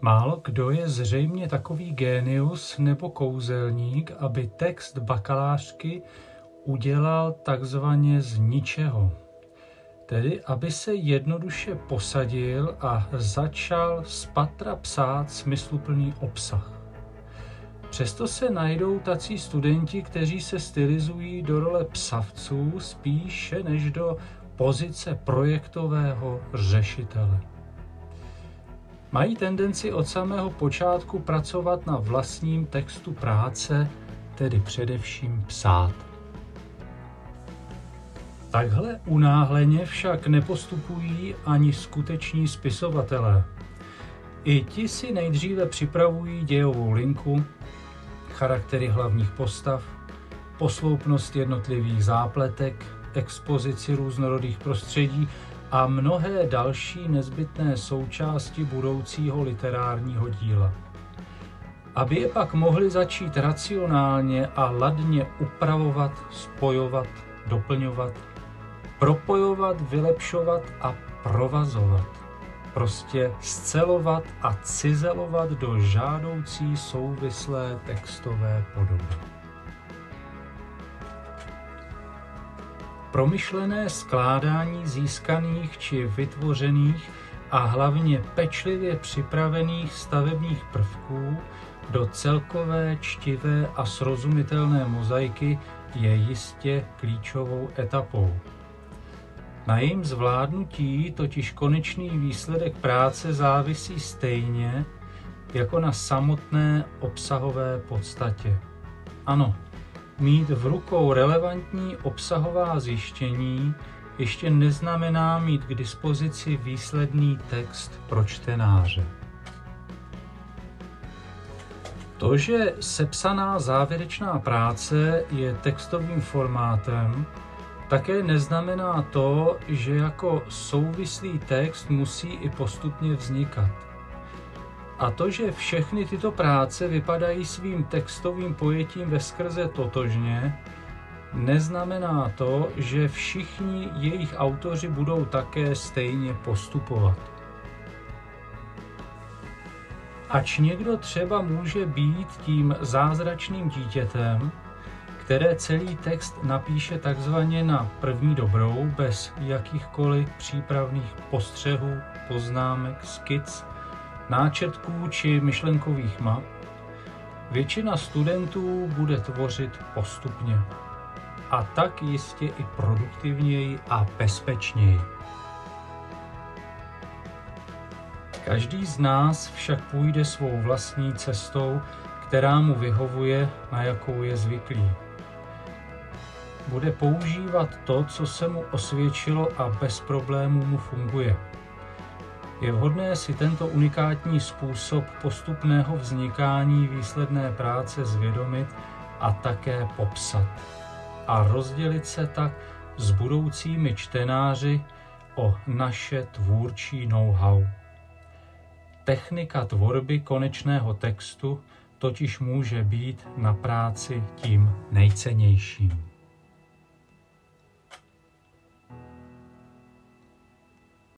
Málo kdo je zřejmě takový génius nebo kouzelník, aby text bakalářky udělal takzvaně z ničeho. Tedy, aby se jednoduše posadil a začal z patra psát smysluplný obsah. Přesto se najdou tací studenti, kteří se stylizují do role psavců spíše než do pozice projektového řešitele. Mají tendenci od samého počátku pracovat na vlastním textu práce, tedy především psát. Takhle unáhleně však nepostupují ani skuteční spisovatelé. I ti si nejdříve připravují dějovou linku, charaktery hlavních postav, posloupnost jednotlivých zápletek, expozici různorodých prostředí a mnohé další nezbytné součásti budoucího literárního díla. Aby je pak mohli začít racionálně a ladně upravovat, spojovat, doplňovat, propojovat, vylepšovat a provazovat. Prostě scelovat a cizelovat do žádoucí souvislé textové podoby. Promyšlené skládání získaných či vytvořených a hlavně pečlivě připravených stavebních prvků do celkové čtivé a srozumitelné mozaiky je jistě klíčovou etapou. Na jejím zvládnutí totiž konečný výsledek práce závisí stejně jako na samotné obsahové podstatě. Ano, mít v rukou relevantní obsahová zjištění ještě neznamená mít k dispozici výsledný text pro čtenáře. To, že sepsaná závěrečná práce je textovým formátem, také neznamená to, že jako souvislý text musí i postupně vznikat. A to, že všechny tyto práce vypadají svým textovým pojetím ve skrze totožně, neznamená to, že všichni jejich autoři budou také stejně postupovat. Ač někdo třeba může být tím zázračným dítětem, které celý text napíše takzvaně na první dobrou, bez jakýchkoliv přípravných postřehů, poznámek, skic, náčrtků či myšlenkových map, většina studentů bude tvořit postupně. A tak jistě i produktivněji a bezpečněji. Každý z nás však půjde svou vlastní cestou, která mu vyhovuje, na jakou je zvyklý bude používat to, co se mu osvědčilo a bez problémů mu funguje. Je vhodné si tento unikátní způsob postupného vznikání výsledné práce zvědomit a také popsat. A rozdělit se tak s budoucími čtenáři o naše tvůrčí know-how. Technika tvorby konečného textu totiž může být na práci tím nejcennějším.